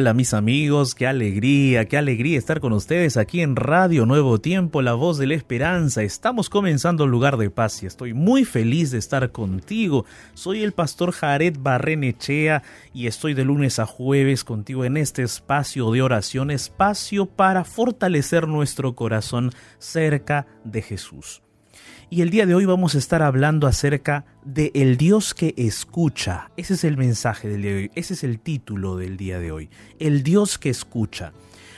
Hola, mis amigos, qué alegría, qué alegría estar con ustedes aquí en Radio Nuevo Tiempo, la voz de la esperanza. Estamos comenzando el lugar de paz y estoy muy feliz de estar contigo. Soy el pastor Jared Barrenechea y estoy de lunes a jueves contigo en este espacio de oración, espacio para fortalecer nuestro corazón cerca de Jesús. Y el día de hoy vamos a estar hablando acerca de el Dios que escucha. Ese es el mensaje del día de hoy, ese es el título del día de hoy. El Dios que escucha.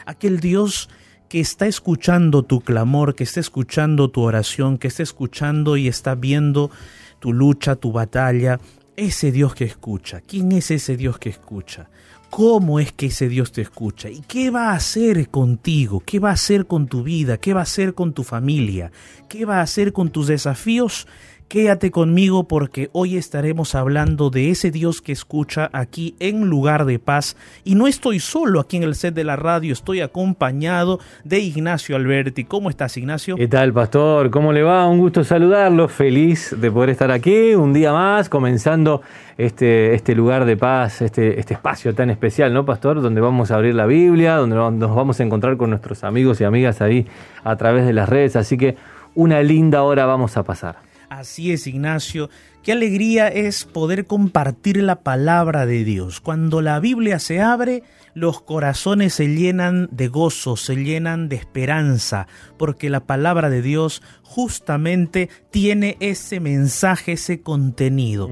Aquel Dios que está escuchando tu clamor, que está escuchando tu oración, que está escuchando y está viendo tu lucha, tu batalla. Ese Dios que escucha. ¿Quién es ese Dios que escucha? cómo es que ese Dios te escucha y qué va a hacer contigo, qué va a hacer con tu vida, qué va a hacer con tu familia, qué va a hacer con tus desafíos Quédate conmigo porque hoy estaremos hablando de ese Dios que escucha aquí en lugar de paz. Y no estoy solo aquí en el set de la radio, estoy acompañado de Ignacio Alberti. ¿Cómo estás, Ignacio? ¿Qué tal, pastor? ¿Cómo le va? Un gusto saludarlo. Feliz de poder estar aquí un día más, comenzando este, este lugar de paz, este, este espacio tan especial, ¿no, pastor? Donde vamos a abrir la Biblia, donde nos vamos a encontrar con nuestros amigos y amigas ahí a través de las redes. Así que una linda hora vamos a pasar. Así es, Ignacio. Qué alegría es poder compartir la palabra de Dios. Cuando la Biblia se abre, los corazones se llenan de gozo, se llenan de esperanza, porque la palabra de Dios justamente tiene ese mensaje, ese contenido.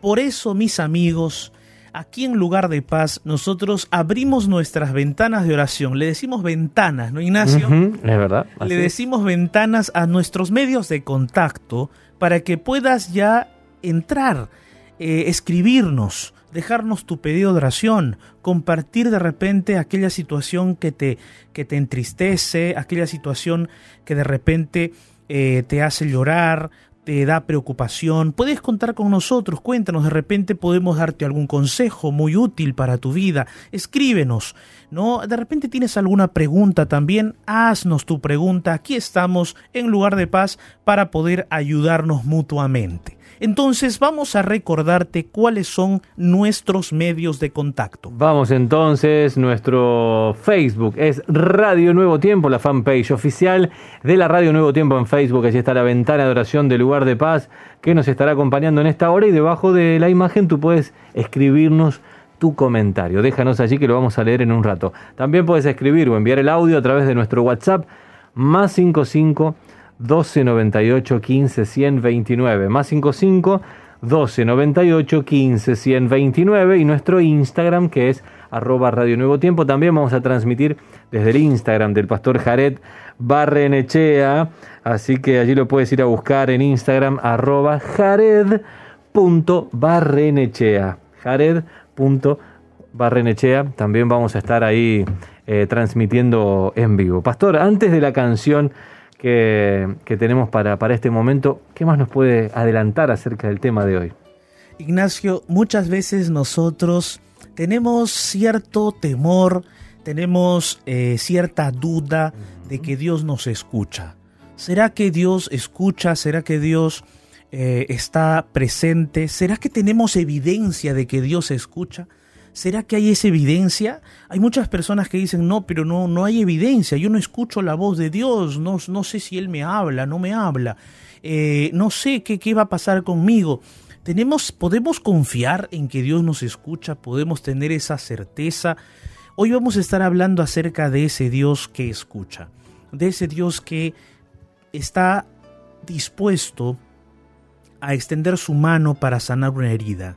Por eso, mis amigos, aquí en Lugar de Paz nosotros abrimos nuestras ventanas de oración. Le decimos ventanas, ¿no, Ignacio? es verdad. Le decimos ventanas a nuestros medios de contacto para que puedas ya entrar, eh, escribirnos, dejarnos tu pedido de oración, compartir de repente aquella situación que te, que te entristece, aquella situación que de repente eh, te hace llorar, te da preocupación, puedes contar con nosotros, cuéntanos, de repente podemos darte algún consejo muy útil para tu vida, escríbenos, ¿no? De repente tienes alguna pregunta también, haznos tu pregunta, aquí estamos en lugar de paz para poder ayudarnos mutuamente. Entonces vamos a recordarte cuáles son nuestros medios de contacto. Vamos entonces, nuestro Facebook es Radio Nuevo Tiempo, la fanpage oficial de la Radio Nuevo Tiempo en Facebook. Allí está la ventana de oración del lugar de paz que nos estará acompañando en esta hora y debajo de la imagen tú puedes escribirnos tu comentario. Déjanos allí que lo vamos a leer en un rato. También puedes escribir o enviar el audio a través de nuestro WhatsApp más 55 1298 15 129 más 55 1298 15 129 y nuestro Instagram que es arroba Radio Nuevo Tiempo. También vamos a transmitir desde el Instagram del pastor Jared Barrenechea, así que allí lo puedes ir a buscar en Instagram jared.barrenechea. Jared.barrenechea, también vamos a estar ahí eh, transmitiendo en vivo. Pastor, antes de la canción que, tenemos para, para este momento. ¿Qué más nos puede adelantar acerca del tema de hoy? Ignacio, muchas veces nosotros tenemos cierto temor, tenemos eh, cierta duda de que Dios nos escucha. ¿Será que Dios escucha? ¿Será que Dios eh, está presente? ¿Será que tenemos evidencia de que Dios escucha? ¿Será que hay esa evidencia? Hay muchas personas que dicen, no, pero no, no hay evidencia, yo no escucho la voz de Dios, no, no sé si Él me habla, no me habla, eh, no sé qué, qué va a pasar conmigo. Tenemos, podemos confiar en que Dios nos escucha, podemos tener esa certeza. Hoy vamos a estar hablando acerca de ese Dios que escucha, de ese Dios que está dispuesto a extender su mano para sanar una herida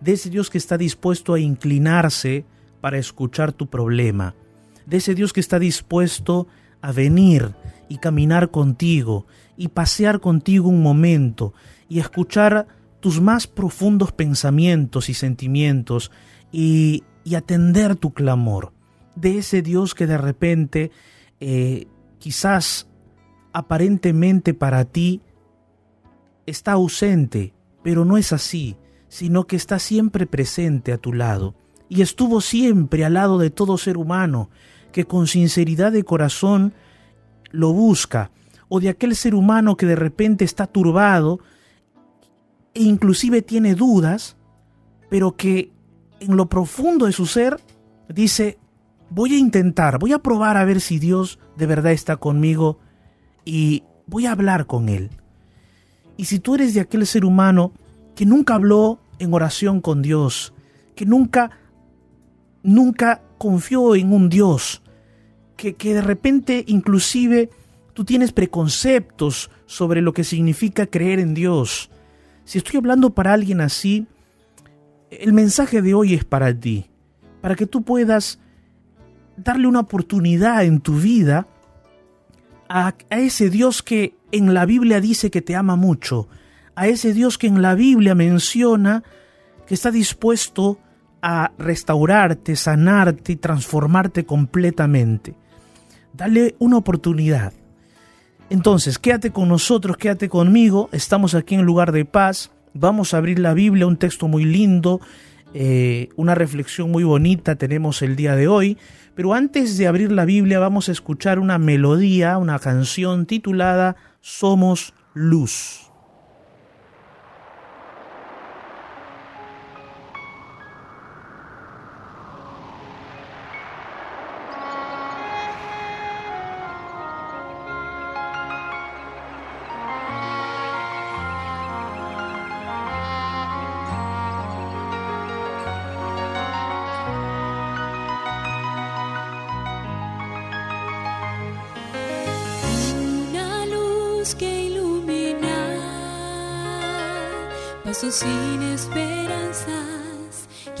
de ese Dios que está dispuesto a inclinarse para escuchar tu problema, de ese Dios que está dispuesto a venir y caminar contigo y pasear contigo un momento y escuchar tus más profundos pensamientos y sentimientos y, atender tu clamor, de ese Dios que de repente eh, quizás aparentemente para ti está ausente, pero no es así sino que está siempre presente a tu lado, y estuvo siempre al lado de todo ser humano que con sinceridad de corazón lo busca, o de aquel ser humano que de repente está turbado e inclusive tiene dudas, pero que en lo profundo de su ser dice, voy a intentar, voy a probar a ver si Dios de verdad está conmigo y voy a hablar con Él. Y si tú eres de aquel ser humano que nunca habló en oración con Dios, que nunca, nunca confió en un Dios, que, que de repente inclusive tú tienes preconceptos sobre lo que significa creer en Dios. Si estoy hablando para alguien así, el mensaje de hoy es para ti, para que tú puedas darle una oportunidad en tu vida a, ese Dios que en la Biblia dice que te ama mucho, a ese Dios que en la Biblia menciona que está dispuesto a restaurarte, sanarte y transformarte completamente. Dale una oportunidad. Entonces, quédate con nosotros, quédate conmigo, estamos aquí en lugar de paz, vamos a abrir la Biblia, un texto muy lindo, eh, una reflexión muy bonita tenemos el día de hoy. Pero antes de abrir la Biblia vamos a escuchar una melodía, una canción titulada Somos Luz.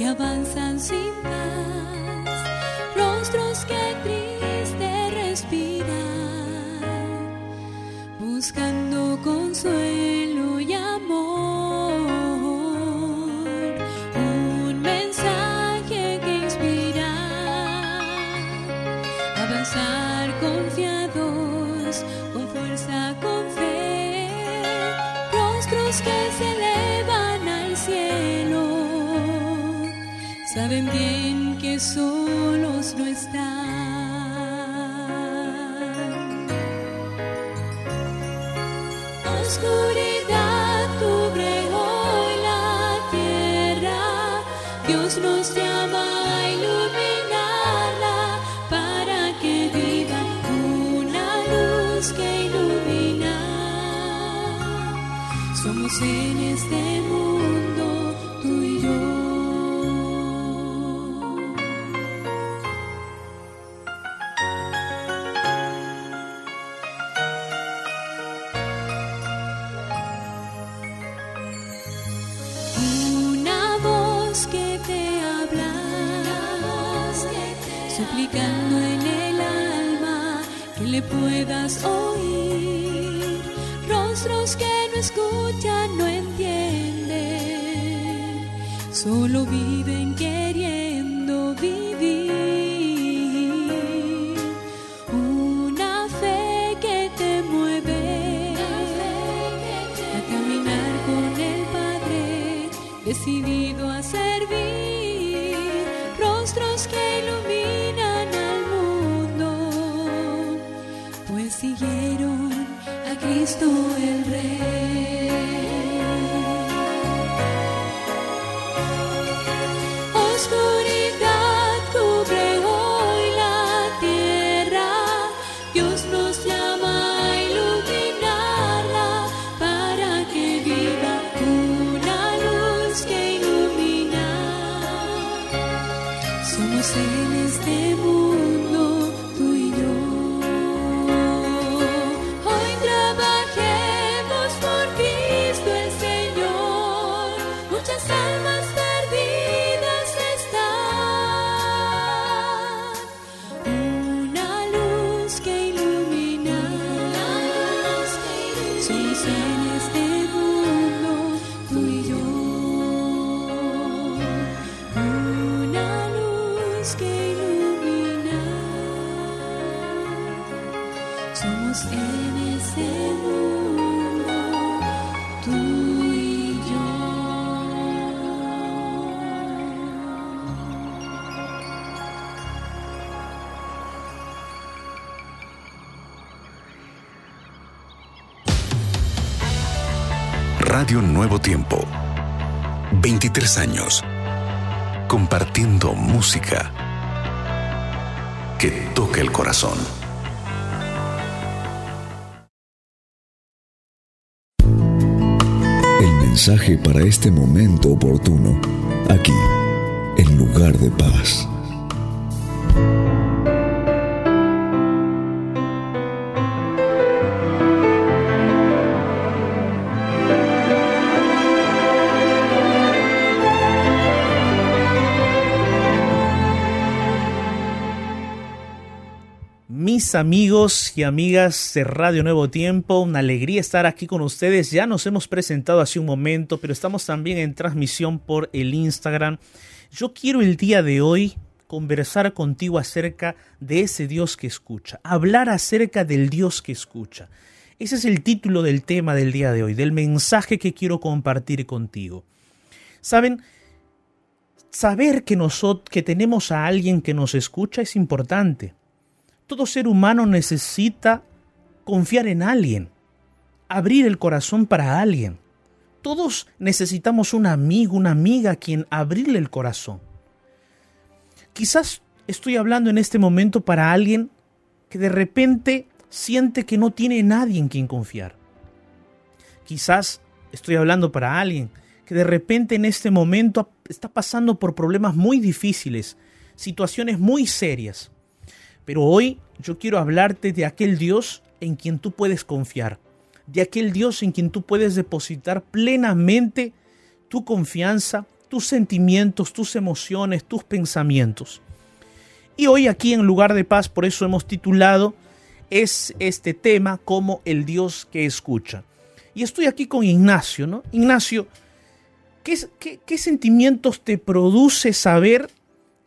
Esperanzas que avanzan sin paz, solos no están. Oscuridad cubre hoy la tierra, Dios nos llama a iluminarla para que viva una luz que ilumina. Somos en este puedas oír, rostros que no escuchan, a Cristo Radio Nuevo Tiempo. 23 años. Compartiendo música que toca el corazón. El mensaje para este momento oportuno, aquí, en lugar de paz. Mis amigos y amigas de Radio Nuevo Tiempo, una alegría estar aquí con ustedes. Ya nos hemos presentado hace un momento, pero estamos también en transmisión por el Instagram. Yo quiero el día de hoy conversar contigo acerca de ese Dios que escucha, hablar acerca del Dios que escucha. Ese es el título del tema del día de hoy, del mensaje que quiero compartir contigo. Saben, saber que nosotros que tenemos a alguien que nos escucha es importante. Todo ser humano necesita confiar en alguien, abrir el corazón para alguien. Todos necesitamos un amigo, una amiga a quien abrirle el corazón. Quizás estoy hablando en este momento para alguien que de repente siente que no tiene nadie en quien confiar. Quizás estoy hablando para alguien que de repente en este momento está pasando por problemas muy difíciles, situaciones muy serias. Pero hoy yo quiero hablarte de aquel Dios en quien tú puedes confiar, de aquel Dios en quien tú puedes depositar plenamente tu confianza, tus sentimientos, tus emociones, tus pensamientos. Y hoy aquí en lugar de paz, por eso hemos titulado es este tema como el Dios que escucha. Y estoy aquí con Ignacio, ¿no? Ignacio, ¿qué, qué, qué sentimientos te produce saber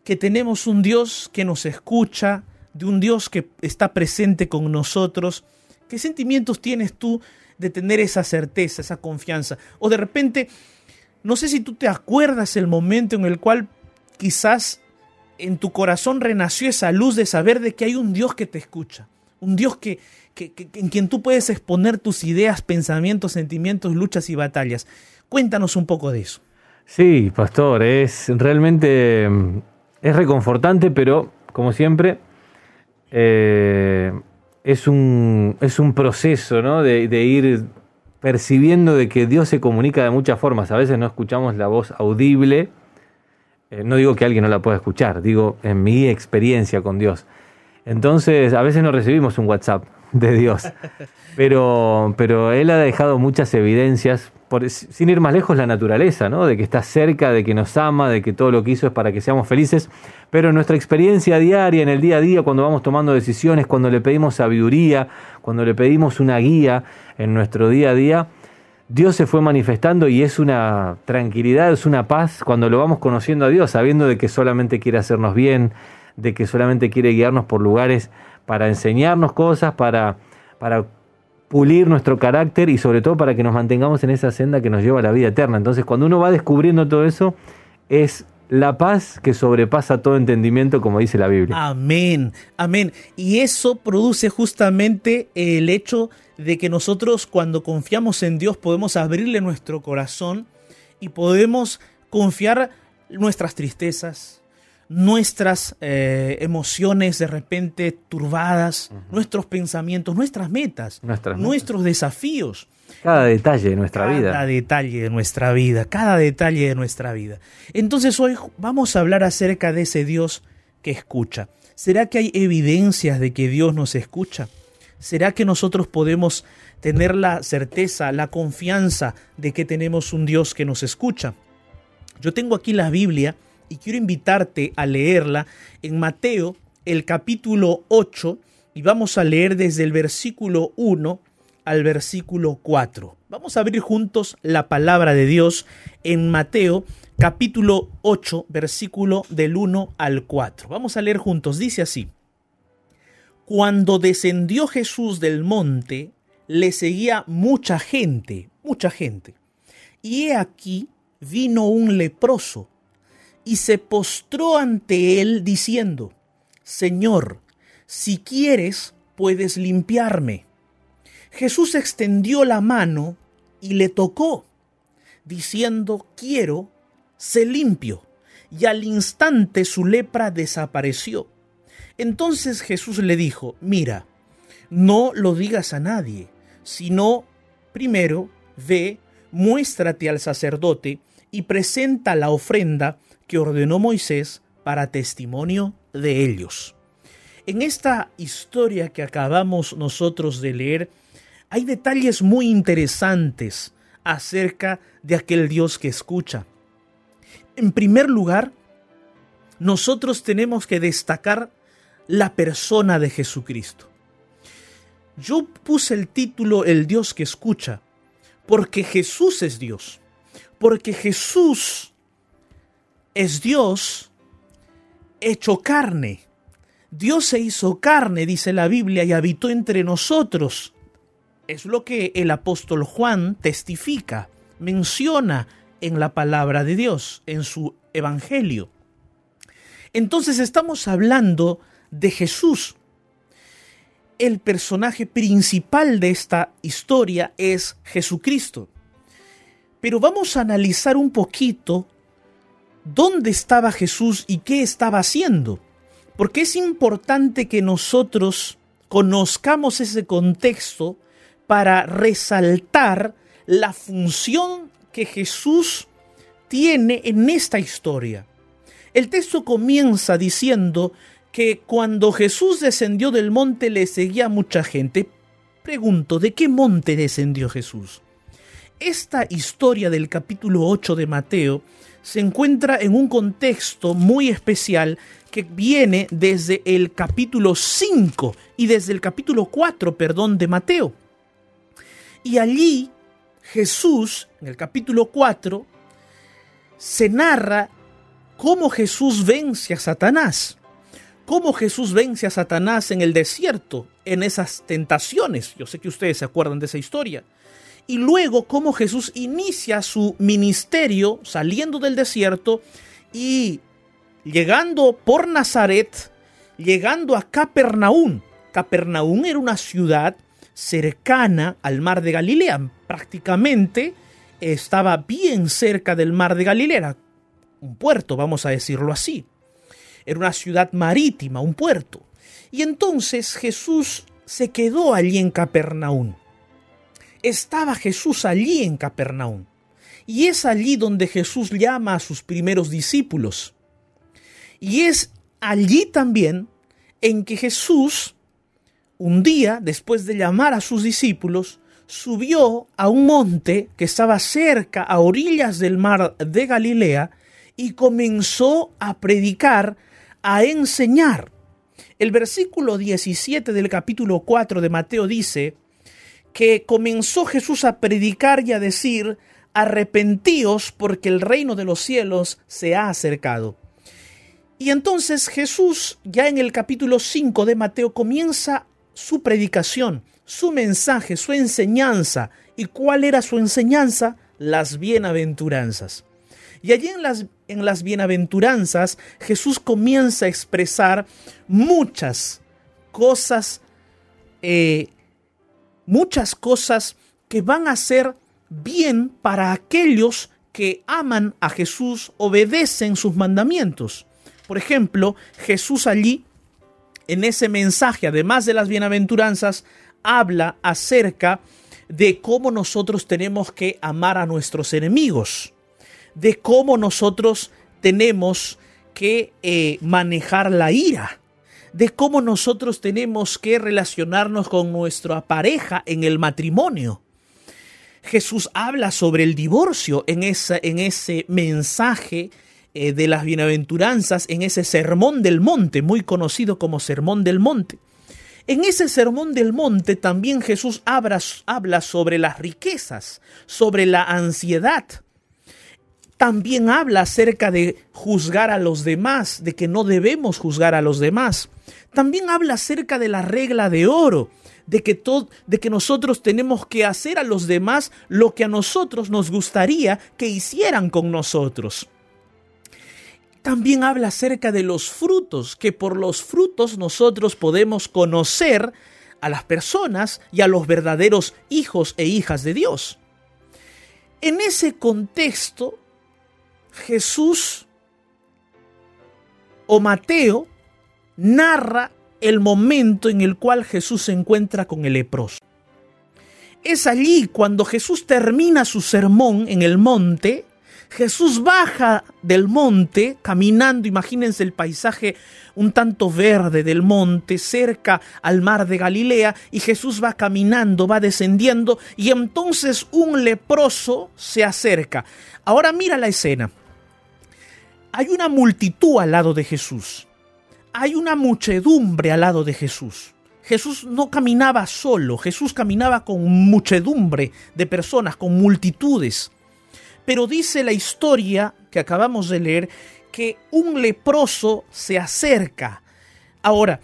que tenemos un Dios que nos escucha, de un Dios que está presente con nosotros. ¿Qué sentimientos tienes tú de tener esa certeza, esa confianza? O de repente, no sé si tú te acuerdas el momento en el cual quizás en tu corazón renació esa luz de saber de que hay un Dios que te escucha, un Dios que, que, en quien tú puedes exponer tus ideas, pensamientos, sentimientos, luchas y batallas. Cuéntanos un poco de eso. Sí, pastor, es realmente es reconfortante, pero como siempre, eh, es, un, es un proceso ¿no? de, ir percibiendo de que Dios se comunica de muchas formas. A veces no escuchamos la voz audible. Eh, no digo que alguien no la pueda escuchar, digo en mi experiencia con Dios. Entonces, a veces no recibimos un WhatsApp de Dios, pero, pero Él ha dejado muchas evidencias, sin ir más lejos, la naturaleza, ¿no? de que está cerca, de que nos ama, de que todo lo que hizo es para que seamos felices, pero en nuestra experiencia diaria, en el día a día, cuando vamos tomando decisiones, cuando le pedimos sabiduría, cuando le pedimos una guía en nuestro día a día, Dios se fue manifestando y es una tranquilidad, es una paz cuando lo vamos conociendo a Dios, sabiendo de que solamente quiere hacernos bien, de que solamente quiere guiarnos por lugares para enseñarnos cosas, para, para pulir nuestro carácter y sobre todo para que nos mantengamos en esa senda que nos lleva a la vida eterna. Entonces cuando uno va descubriendo todo eso, es la paz que sobrepasa todo entendimiento, como dice la Biblia. Amén, amén. Y eso produce justamente el hecho de que nosotros cuando confiamos en Dios podemos abrirle nuestro corazón y podemos confiar nuestras tristezas, nuestras eh, emociones de repente turbadas, uh -huh. nuestros pensamientos, nuestras metas, nuestras nuestros metas. desafíos. Cada detalle de nuestra cada vida. Cada detalle de nuestra vida, cada detalle de nuestra vida. Entonces hoy vamos a hablar acerca de ese Dios que escucha. ¿Será que hay evidencias de que Dios nos escucha? ¿Será que nosotros podemos tener la certeza, la confianza de que tenemos un Dios que nos escucha? Yo tengo aquí la Biblia y quiero invitarte a leerla en Mateo, el capítulo 8, y vamos a leer desde el versículo 1 al versículo 4. Vamos a abrir juntos la palabra de Dios en Mateo, capítulo 8, versículo del 1 al 4. Vamos a leer juntos, dice así. Cuando descendió Jesús del monte, le seguía mucha gente, mucha gente. Y he aquí vino un leproso y se postró ante él diciendo, Señor, si quieres, puedes limpiarme. Jesús extendió la mano y le tocó, diciendo, quiero, sé limpio. Y al instante su lepra desapareció. Entonces Jesús le dijo, mira, no lo digas a nadie, sino primero ve, muéstrate al sacerdote y presenta la ofrenda que ordenó Moisés para testimonio de ellos. En esta historia que acabamos nosotros de leer, hay detalles muy interesantes acerca de aquel Dios que escucha. En primer lugar, nosotros tenemos que destacar la persona de Jesucristo. Yo puse el título El Dios que escucha, porque Jesús es Dios, porque Jesús es Dios hecho carne. Dios se hizo carne, dice la Biblia, y habitó entre nosotros. Es lo que el apóstol Juan testifica, menciona en la palabra de Dios, en su evangelio. Entonces estamos hablando de Jesús. El personaje principal de esta historia es Jesucristo. Pero vamos a analizar un poquito dónde estaba Jesús y qué estaba haciendo. Porque es importante que nosotros conozcamos ese contexto para resaltar la función que Jesús tiene en esta historia. El texto comienza diciendo que cuando Jesús descendió del monte le seguía mucha gente. Pregunto, ¿de qué monte descendió Jesús? Esta historia del capítulo 8 de Mateo se encuentra en un contexto muy especial que viene desde el capítulo 5 y desde el capítulo 4, perdón, de Mateo. Y allí Jesús, en el capítulo 4, se narra cómo Jesús vence a Satanás. Cómo Jesús vence a Satanás en el desierto, en esas tentaciones. Yo sé que ustedes se acuerdan de esa historia. Y luego cómo Jesús inicia su ministerio saliendo del desierto y llegando por Nazaret, llegando a Capernaum. Capernaum era una ciudad cercana al mar de Galilea, prácticamente estaba bien cerca del mar de Galilea, un puerto, vamos a decirlo así. Era una ciudad marítima, un puerto. Y entonces Jesús se quedó allí en Capernaum. Estaba Jesús allí en Capernaum. Y es allí donde Jesús llama a sus primeros discípulos. Y es allí también en que Jesús, un día, después de llamar a sus discípulos, subió a un monte que estaba cerca, a orillas del mar de Galilea, y comenzó a predicar, a enseñar. El versículo 17 del capítulo 4 de Mateo dice que comenzó Jesús a predicar y a decir, arrepentíos porque el reino de los cielos se ha acercado. Y entonces Jesús, ya en el capítulo 5 de Mateo, comienza su predicación, su mensaje, su enseñanza. ¿Y cuál era su enseñanza? Las bienaventuranzas. Y allí en las, en las bienaventuranzas Jesús comienza a expresar muchas cosas, eh, muchas cosas que van a ser bien para aquellos que aman a Jesús, obedecen sus mandamientos. Por ejemplo, Jesús allí, en ese mensaje, además de las bienaventuranzas, habla acerca de cómo nosotros tenemos que amar a nuestros enemigos, de cómo nosotros tenemos que eh, manejar la ira, de cómo nosotros tenemos que relacionarnos con nuestra pareja en el matrimonio. Jesús habla sobre el divorcio en, esa, en ese mensaje eh, de las bienaventuranzas, en ese sermón del monte, muy conocido como sermón del monte. En ese sermón del monte también Jesús habla, habla sobre las riquezas, sobre la ansiedad. También habla acerca de juzgar a los demás, de que no debemos juzgar a los demás. También habla acerca de la regla de oro, de que, de que nosotros tenemos que hacer a los demás lo que a nosotros nos gustaría que hicieran con nosotros. También habla acerca de los frutos, que por los frutos nosotros podemos conocer a las personas y a los verdaderos hijos e hijas de Dios. En ese contexto, Jesús o Mateo narra el momento en el cual Jesús se encuentra con el leproso. Es allí cuando Jesús termina su sermón en el monte, Jesús baja del monte caminando, imagínense el paisaje un tanto verde del monte cerca al mar de Galilea y Jesús va caminando, va descendiendo y entonces un leproso se acerca. Ahora mira la escena. Hay una multitud al lado de Jesús. Hay una muchedumbre al lado de Jesús. Jesús no caminaba solo, Jesús caminaba con muchedumbre de personas, con multitudes. Pero dice la historia que acabamos de leer que un leproso se acerca. Ahora,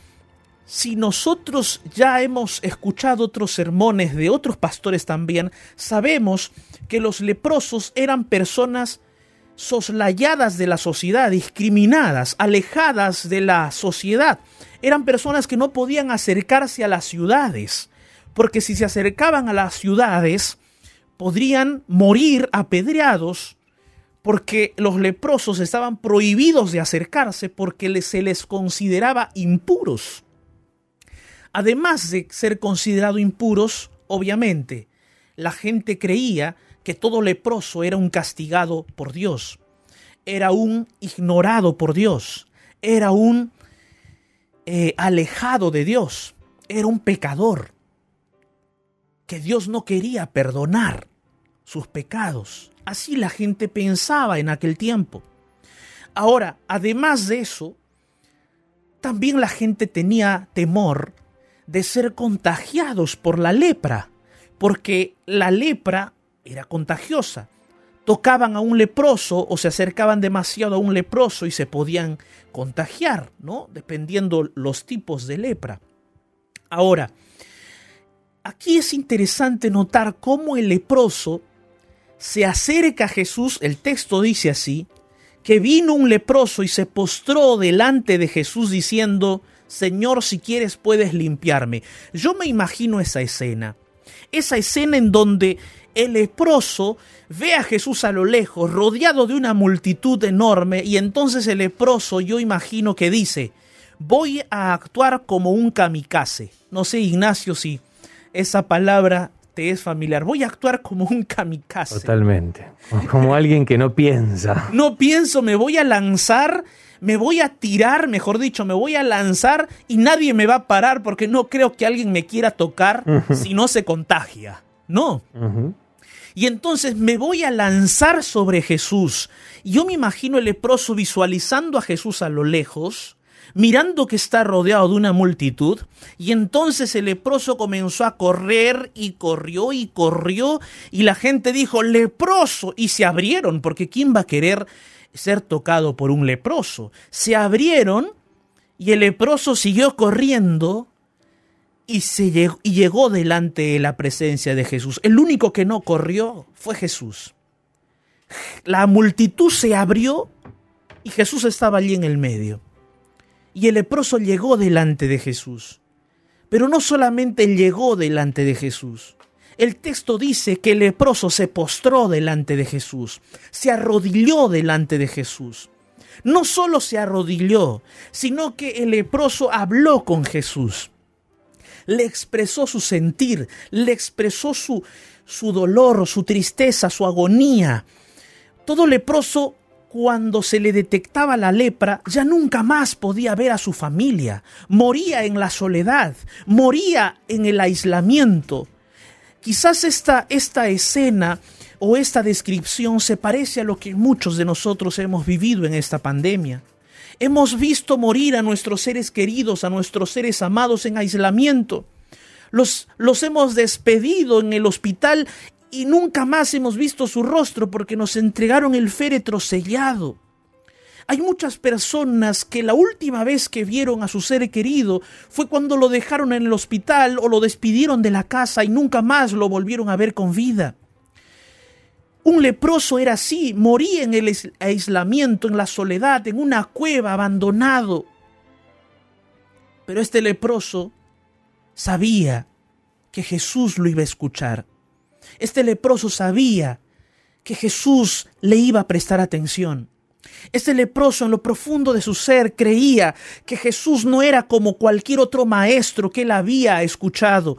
si nosotros ya hemos escuchado otros sermones de otros pastores también, sabemos que los leprosos eran personas soslayadas de la sociedad, discriminadas, alejadas de la sociedad. Eran personas que no podían acercarse a las ciudades, porque si se acercaban a las ciudades, podrían morir apedreados, porque los leprosos estaban prohibidos de acercarse porque se les consideraba impuros. Además de ser considerados impuros, obviamente, la gente creía que todo leproso era un castigado por Dios, era un ignorado por Dios, era un eh, alejado de Dios, era un pecador, que Dios no quería perdonar sus pecados. Así la gente pensaba en aquel tiempo. Ahora, además de eso, también la gente tenía temor de ser contagiados por la lepra, porque la lepra era contagiosa. Tocaban a un leproso o se acercaban demasiado a un leproso y se podían contagiar, ¿no? Dependiendo los tipos de lepra. Ahora, aquí es interesante notar cómo el leproso se acerca a Jesús, el texto dice así, que vino un leproso y se postró delante de Jesús diciendo, Señor, si quieres puedes limpiarme. Yo me imagino esa escena, esa escena en donde el leproso ve a Jesús a lo lejos, rodeado de una multitud enorme, y entonces el leproso yo imagino que dice, voy a actuar como un kamikaze. No sé, Ignacio, si esa palabra te es familiar. Voy a actuar como un kamikaze. Totalmente. Como alguien que no piensa. No pienso, me voy a lanzar, me voy a tirar, mejor dicho, me voy a lanzar y nadie me va a parar porque no creo que alguien me quiera tocar si no se contagia. No. Y entonces me voy a lanzar sobre Jesús. Yo me imagino el leproso visualizando a Jesús a lo lejos, mirando que está rodeado de una multitud, y entonces el leproso comenzó a correr y corrió y corrió, y la gente dijo, leproso, y se abrieron, porque ¿quién va a querer ser tocado por un leproso? Se abrieron y el leproso siguió corriendo y, se llegó, y llegó delante de la presencia de Jesús. El único que no corrió fue Jesús. La multitud se abrió y Jesús estaba allí en el medio. Y el leproso llegó delante de Jesús. Pero no solamente llegó delante de Jesús. El texto dice que el leproso se postró delante de Jesús, se arrodilló delante de Jesús. No solo se arrodilló, sino que el leproso habló con Jesús le expresó su sentir, le expresó su, su dolor, su tristeza, su agonía. Todo leproso, cuando se le detectaba la lepra, ya nunca más podía ver a su familia. Moría en la soledad, moría en el aislamiento. Quizás esta, esta escena o esta descripción se parece a lo que muchos de nosotros hemos vivido en esta pandemia. Hemos visto morir a nuestros seres queridos, a nuestros seres amados en aislamiento. Los, los hemos despedido en el hospital y nunca más hemos visto su rostro porque nos entregaron el féretro sellado. Hay muchas personas que la última vez que vieron a su ser querido fue cuando lo dejaron en el hospital o lo despidieron de la casa y nunca más lo volvieron a ver con vida. Un leproso era así, moría en el aislamiento, en la soledad, en una cueva, abandonado. Pero este leproso sabía que Jesús lo iba a escuchar. Este leproso sabía que Jesús le iba a prestar atención. Este leproso en lo profundo de su ser creía que Jesús no era como cualquier otro maestro que él había escuchado.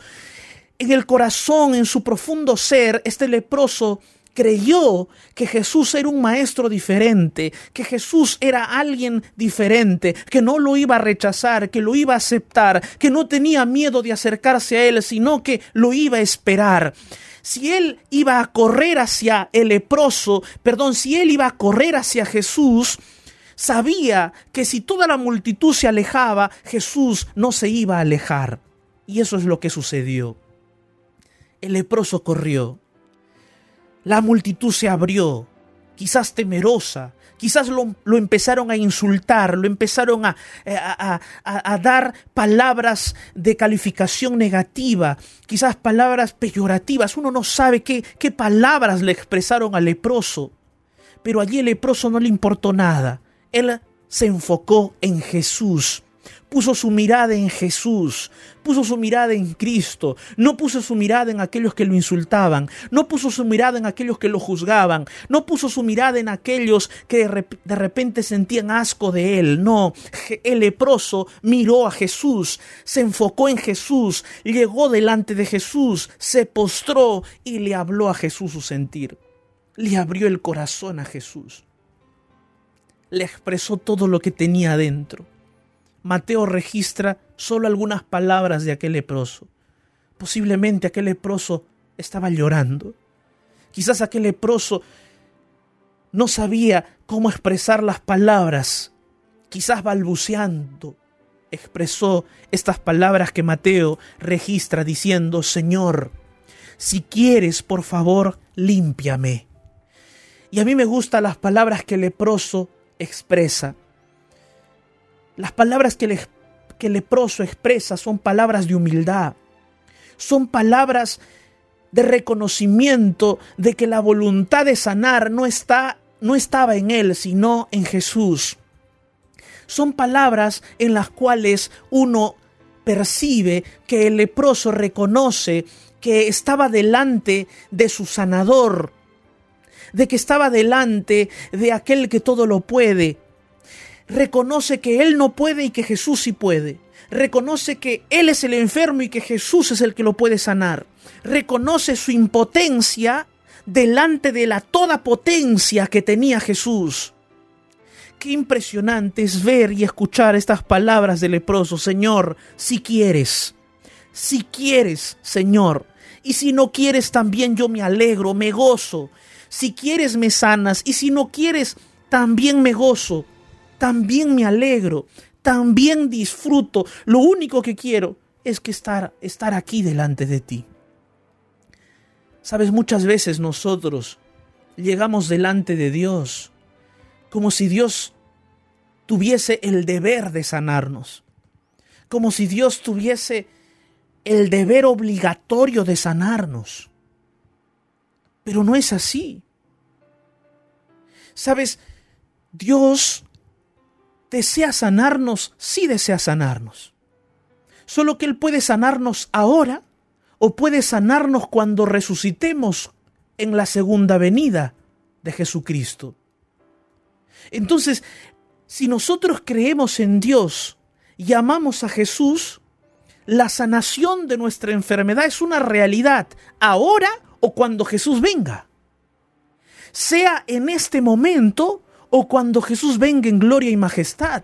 En el corazón, en su profundo ser, este leproso creyó que Jesús era un maestro diferente, que Jesús era alguien diferente, que no lo iba a rechazar, que lo iba a aceptar, que no tenía miedo de acercarse a él, sino que lo iba a esperar. Si él iba a correr hacia el leproso, perdón, si él iba a correr hacia Jesús, sabía que si toda la multitud se alejaba, Jesús no se iba a alejar. Y eso es lo que sucedió. El leproso corrió la multitud se abrió, quizás temerosa, quizás lo, lo empezaron a insultar, lo empezaron a, a, a, a, dar palabras de calificación negativa, quizás palabras peyorativas. Uno no sabe qué, qué palabras le expresaron al leproso, pero allí el leproso no le importó nada. Él se enfocó en Jesús puso su mirada en Jesús, puso su mirada en Cristo, no puso su mirada en aquellos que lo insultaban, no puso su mirada en aquellos que lo juzgaban, no puso su mirada en aquellos que de repente sentían asco de él, no, el leproso miró a Jesús, se enfocó en Jesús, llegó delante de Jesús, se postró y le habló a Jesús su sentir, le abrió el corazón a Jesús, le expresó todo lo que tenía adentro. Mateo registra solo algunas palabras de aquel leproso. Posiblemente aquel leproso estaba llorando. Quizás aquel leproso no sabía cómo expresar las palabras. Quizás balbuceando expresó estas palabras que Mateo registra diciendo, Señor, si quieres, por favor, límpiame. Y a mí me gustan las palabras que el leproso expresa. Las palabras que, le, que el leproso expresa son palabras de humildad, son palabras de reconocimiento de que la voluntad de sanar no, está, no estaba en él, sino en Jesús. Son palabras en las cuales uno percibe que el leproso reconoce que estaba delante de su sanador, de que estaba delante de aquel que todo lo puede, reconoce que él no puede y que Jesús sí puede. Reconoce que él es el enfermo y que Jesús es el que lo puede sanar. Reconoce su impotencia delante de la toda potencia que tenía Jesús. Qué impresionante es ver y escuchar estas palabras del leproso, Señor, si quieres, si quieres, Señor, y si no quieres también yo me alegro, me gozo, si quieres me sanas, y si no quieres también me gozo, también me alegro, también disfruto. Lo único que quiero es que estar, estar aquí delante de ti. Sabes, muchas veces nosotros llegamos delante de Dios como si Dios tuviese el deber de sanarnos, como si Dios tuviese el deber obligatorio de sanarnos. Pero no es así. Sabes, Dios desea sanarnos, sí desea sanarnos. Solo que Él puede sanarnos ahora o puede sanarnos cuando resucitemos en la segunda venida de Jesucristo. Entonces, si nosotros creemos en Dios y amamos a Jesús, la sanación de nuestra enfermedad es una realidad ahora o cuando Jesús venga. Sea en este momento o cuando Jesús venga en gloria y majestad.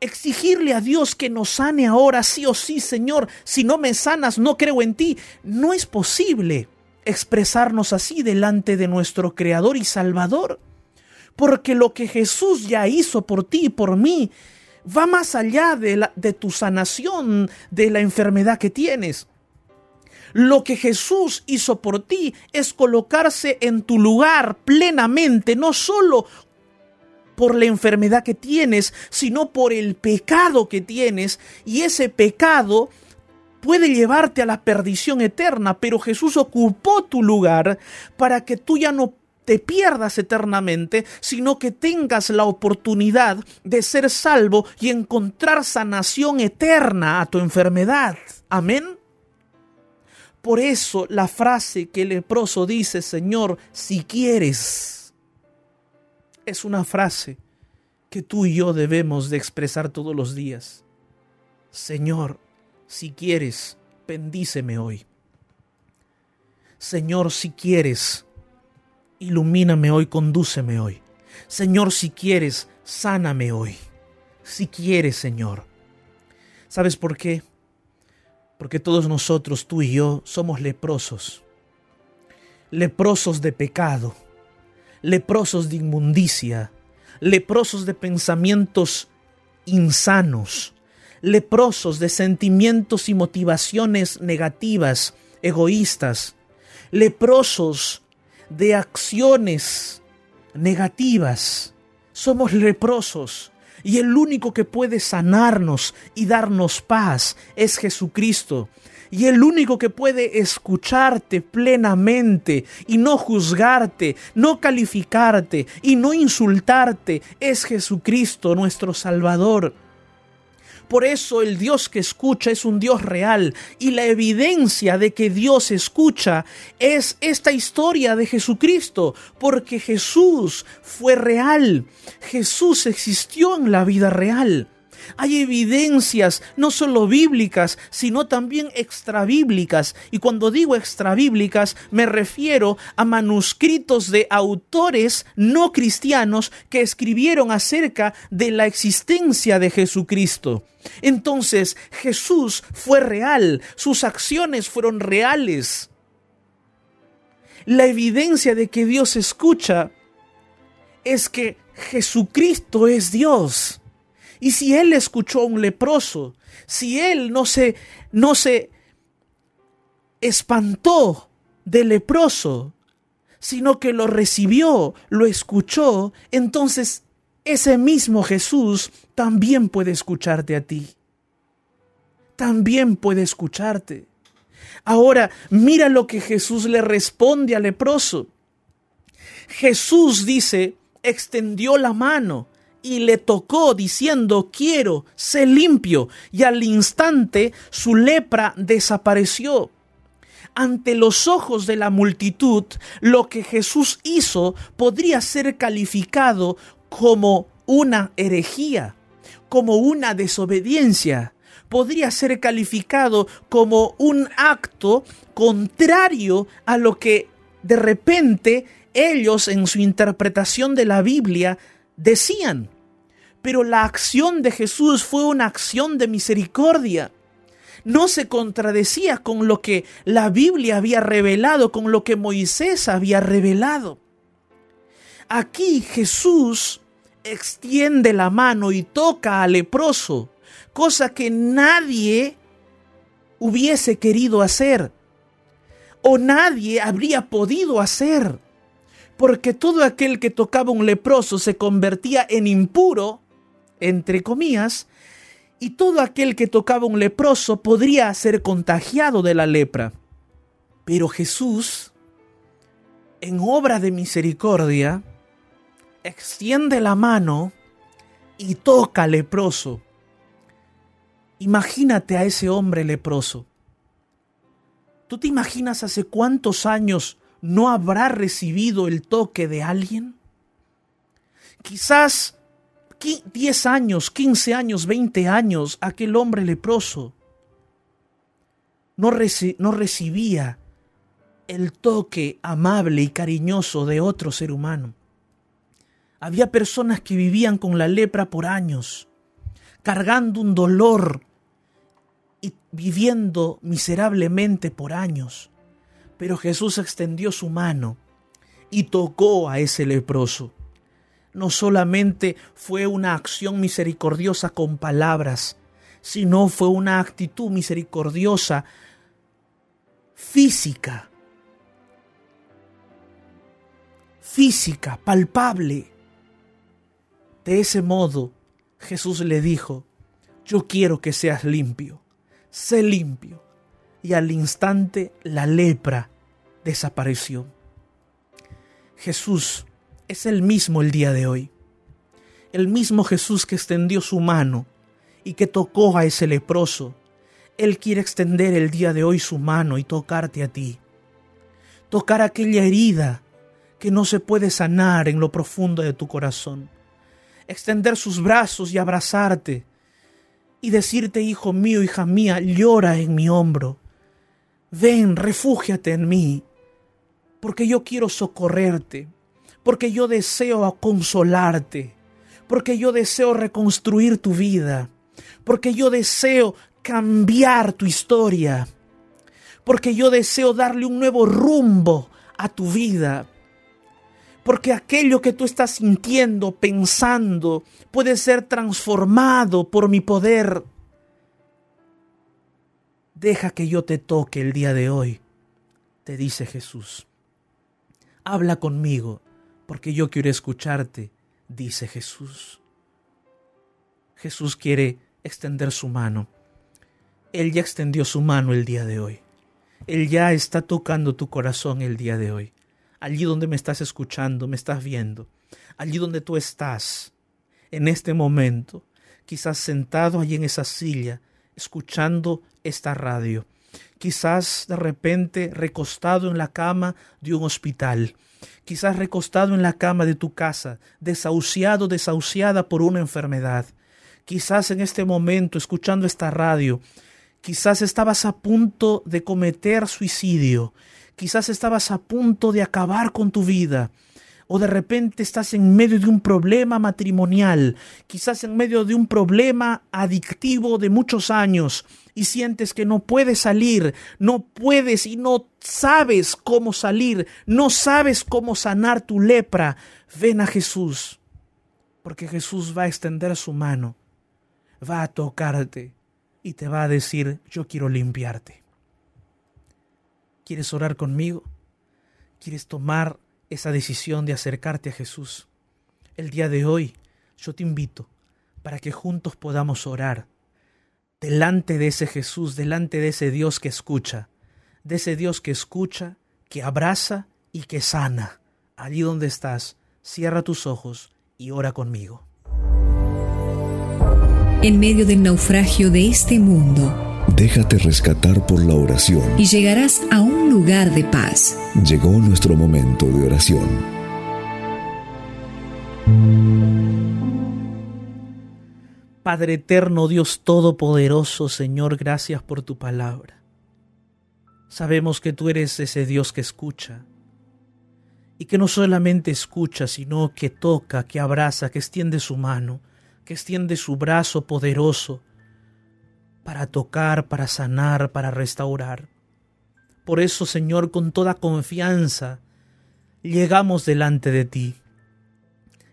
Exigirle a Dios que nos sane ahora, sí o sí, Señor, si no me sanas, no creo en ti. No es posible expresarnos así delante de nuestro Creador y Salvador, porque lo que Jesús ya hizo por ti y por mí va más allá de, de tu sanación de la enfermedad que tienes. Lo que Jesús hizo por ti es colocarse en tu lugar plenamente, no solo por la enfermedad que tienes, sino por el pecado que tienes. Y ese pecado puede llevarte a la perdición eterna, pero Jesús ocupó tu lugar para que tú ya no te pierdas eternamente, sino que tengas la oportunidad de ser salvo y encontrar sanación eterna a tu enfermedad. Amén. Por eso la frase que el leproso dice, Señor, si quieres, es una frase que tú y yo debemos de expresar todos los días. Señor, si quieres, bendíceme hoy. Señor, si quieres, ilumíname hoy, condúceme hoy. Señor, si quieres, sáname hoy. Si quieres, Señor. ¿Sabes por qué? Porque todos nosotros, tú y yo, somos leprosos. Leprosos de pecado, leprosos de inmundicia, leprosos de pensamientos insanos, leprosos de sentimientos y motivaciones negativas, egoístas, leprosos de acciones negativas. Somos leprosos y el único que puede sanarnos y darnos paz es Jesucristo. Y el único que puede escucharte plenamente y no juzgarte, no calificarte y no insultarte es Jesucristo, nuestro Salvador. Por eso el Dios que escucha es un Dios real y la evidencia de que Dios escucha es esta historia de Jesucristo, porque Jesús fue real, Jesús existió en la vida real. Hay evidencias no solo bíblicas, sino también extrabíblicas. Y cuando digo extrabíblicas, me refiero a manuscritos de autores no cristianos que escribieron acerca de la existencia de Jesucristo. Entonces Jesús fue real, sus acciones fueron reales. La evidencia de que Dios escucha es que Jesucristo es Dios. Y si él escuchó a un leproso, si él no se, no se espantó del leproso, sino que lo recibió, lo escuchó, entonces ese mismo Jesús también puede escucharte a ti. También puede escucharte. Ahora, mira lo que Jesús le responde al leproso. Jesús dice, extendió la mano y le tocó diciendo, quiero, sé limpio. Y al instante su lepra desapareció. Ante los ojos de la multitud, lo que Jesús hizo podría ser calificado como una herejía, como una desobediencia. Podría ser calificado como un acto contrario a lo que de repente ellos en su interpretación de la Biblia decían. Pero la acción de Jesús fue una acción de misericordia. No se contradecía con lo que la Biblia había revelado, con lo que Moisés había revelado. Aquí Jesús extiende la mano y toca al leproso, cosa que nadie hubiese querido hacer o nadie habría podido hacer porque todo aquel que tocaba un leproso se convertía en impuro, entre comillas, y todo aquel que tocaba un leproso podría ser contagiado de la lepra. Pero Jesús, en obra de misericordia, extiende la mano y toca al leproso. Imagínate a ese hombre leproso. ¿Tú te imaginas hace cuántos años no habrá recibido el toque de alguien? Quizás 10 años, 15 años, 20 años, aquel hombre leproso no, no recibía el toque amable y cariñoso de otro ser humano. Había personas que vivían con la lepra por años, cargando un dolor y viviendo miserablemente por años. Pero Jesús extendió su mano y tocó a ese leproso. No solamente fue una acción misericordiosa con palabras, sino fue una actitud misericordiosa física, física, palpable. De ese modo, Jesús le dijo, yo quiero que seas limpio, sé limpio y al instante la lepra desapareció. Jesús es el mismo el día de hoy. El mismo Jesús que extendió su mano y que tocó a ese leproso. Él quiere extender el día de hoy su mano y tocarte a ti. Tocar aquella herida que no se puede sanar en lo profundo de tu corazón. Extender sus brazos y abrazarte y decirte, hijo mío, hija mía, llora en mi hombro. Ven, refúgiate en mí, porque yo quiero socorrerte, porque yo deseo consolarte, porque yo deseo reconstruir tu vida, porque yo deseo cambiar tu historia, porque yo deseo darle un nuevo rumbo a tu vida, porque aquello que tú estás sintiendo, pensando, puede ser transformado por mi poder. Deja que yo te toque el día de hoy, te dice Jesús. Habla conmigo, porque yo quiero escucharte, dice Jesús. Jesús quiere extender su mano. Él ya extendió su mano el día de hoy. Él ya está tocando tu corazón el día de hoy allí donde me estás escuchando, me estás viendo, allí donde tú estás, en este momento, quizás sentado allí en esa silla, escuchando esta radio, quizás de repente recostado en la cama de un hospital, quizás recostado en la cama de tu casa, desahuciado, desahuciada por una enfermedad, quizás en este momento escuchando esta radio, quizás estabas a punto de cometer suicidio, Quizás estabas a punto de acabar con tu vida. O de repente estás en medio de un problema matrimonial, quizás en medio de un problema adictivo de muchos años y sientes que no puedes salir, no puedes y no sabes cómo salir, no sabes cómo sanar tu lepra. Ven a Jesús, porque Jesús va a extender su mano, va a tocarte y te va a decir, yo quiero limpiarte. ¿Quieres orar conmigo? ¿Quieres tomar esa decisión de acercarte a Jesús? El día de hoy yo te invito para que juntos podamos orar delante de ese Jesús, delante de ese Dios que escucha, de ese Dios que escucha, que abraza y que sana. Allí donde estás, cierra tus ojos y ora conmigo. En medio del naufragio de este mundo, Déjate rescatar por la oración. y llegarás a un lugar de paz. Llegó nuestro momento de oración. Padre eterno, Dios todopoderoso, Señor, gracias por tu palabra. Sabemos que tú eres ese Dios que escucha y que no solamente escucha, sino que toca, que abraza, que extiende su mano, que extiende su brazo poderoso para tocar, para sanar, para restaurar. Por eso, Señor, con toda confianza, llegamos delante de ti.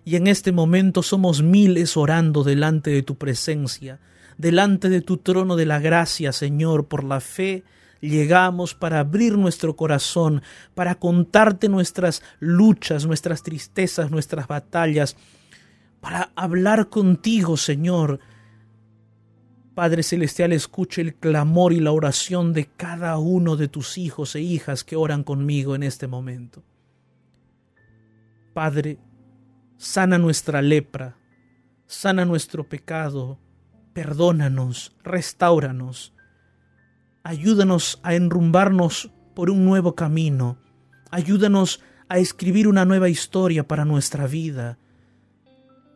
Y en este momento somos miles orando delante de tu presencia, delante de tu trono de la gracia, Señor, por la fe llegamos para abrir nuestro corazón, para contarte nuestras luchas, nuestras tristezas, nuestras batallas, para hablar contigo, Señor. Padre Celestial, escuche el clamor y la oración de cada uno de tus hijos e hijas que oran conmigo en este momento. Padre, sana nuestra lepra, sana nuestro pecado, perdónanos, restauranos, ayúdanos a enrumbarnos por un nuevo camino, ayúdanos a escribir una nueva historia para nuestra vida.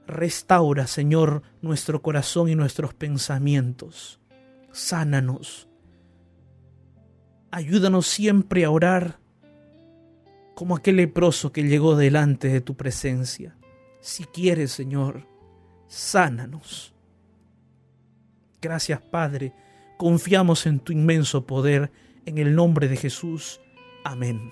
Restaura, Señor, nuestro corazón y nuestros pensamientos. Sánanos. Ayúdanos siempre a orar como aquel leproso que llegó delante de tu presencia. Si quieres, Señor, sánanos. Gracias, Padre. Confiamos en tu inmenso poder. En el nombre de Jesús. Amén.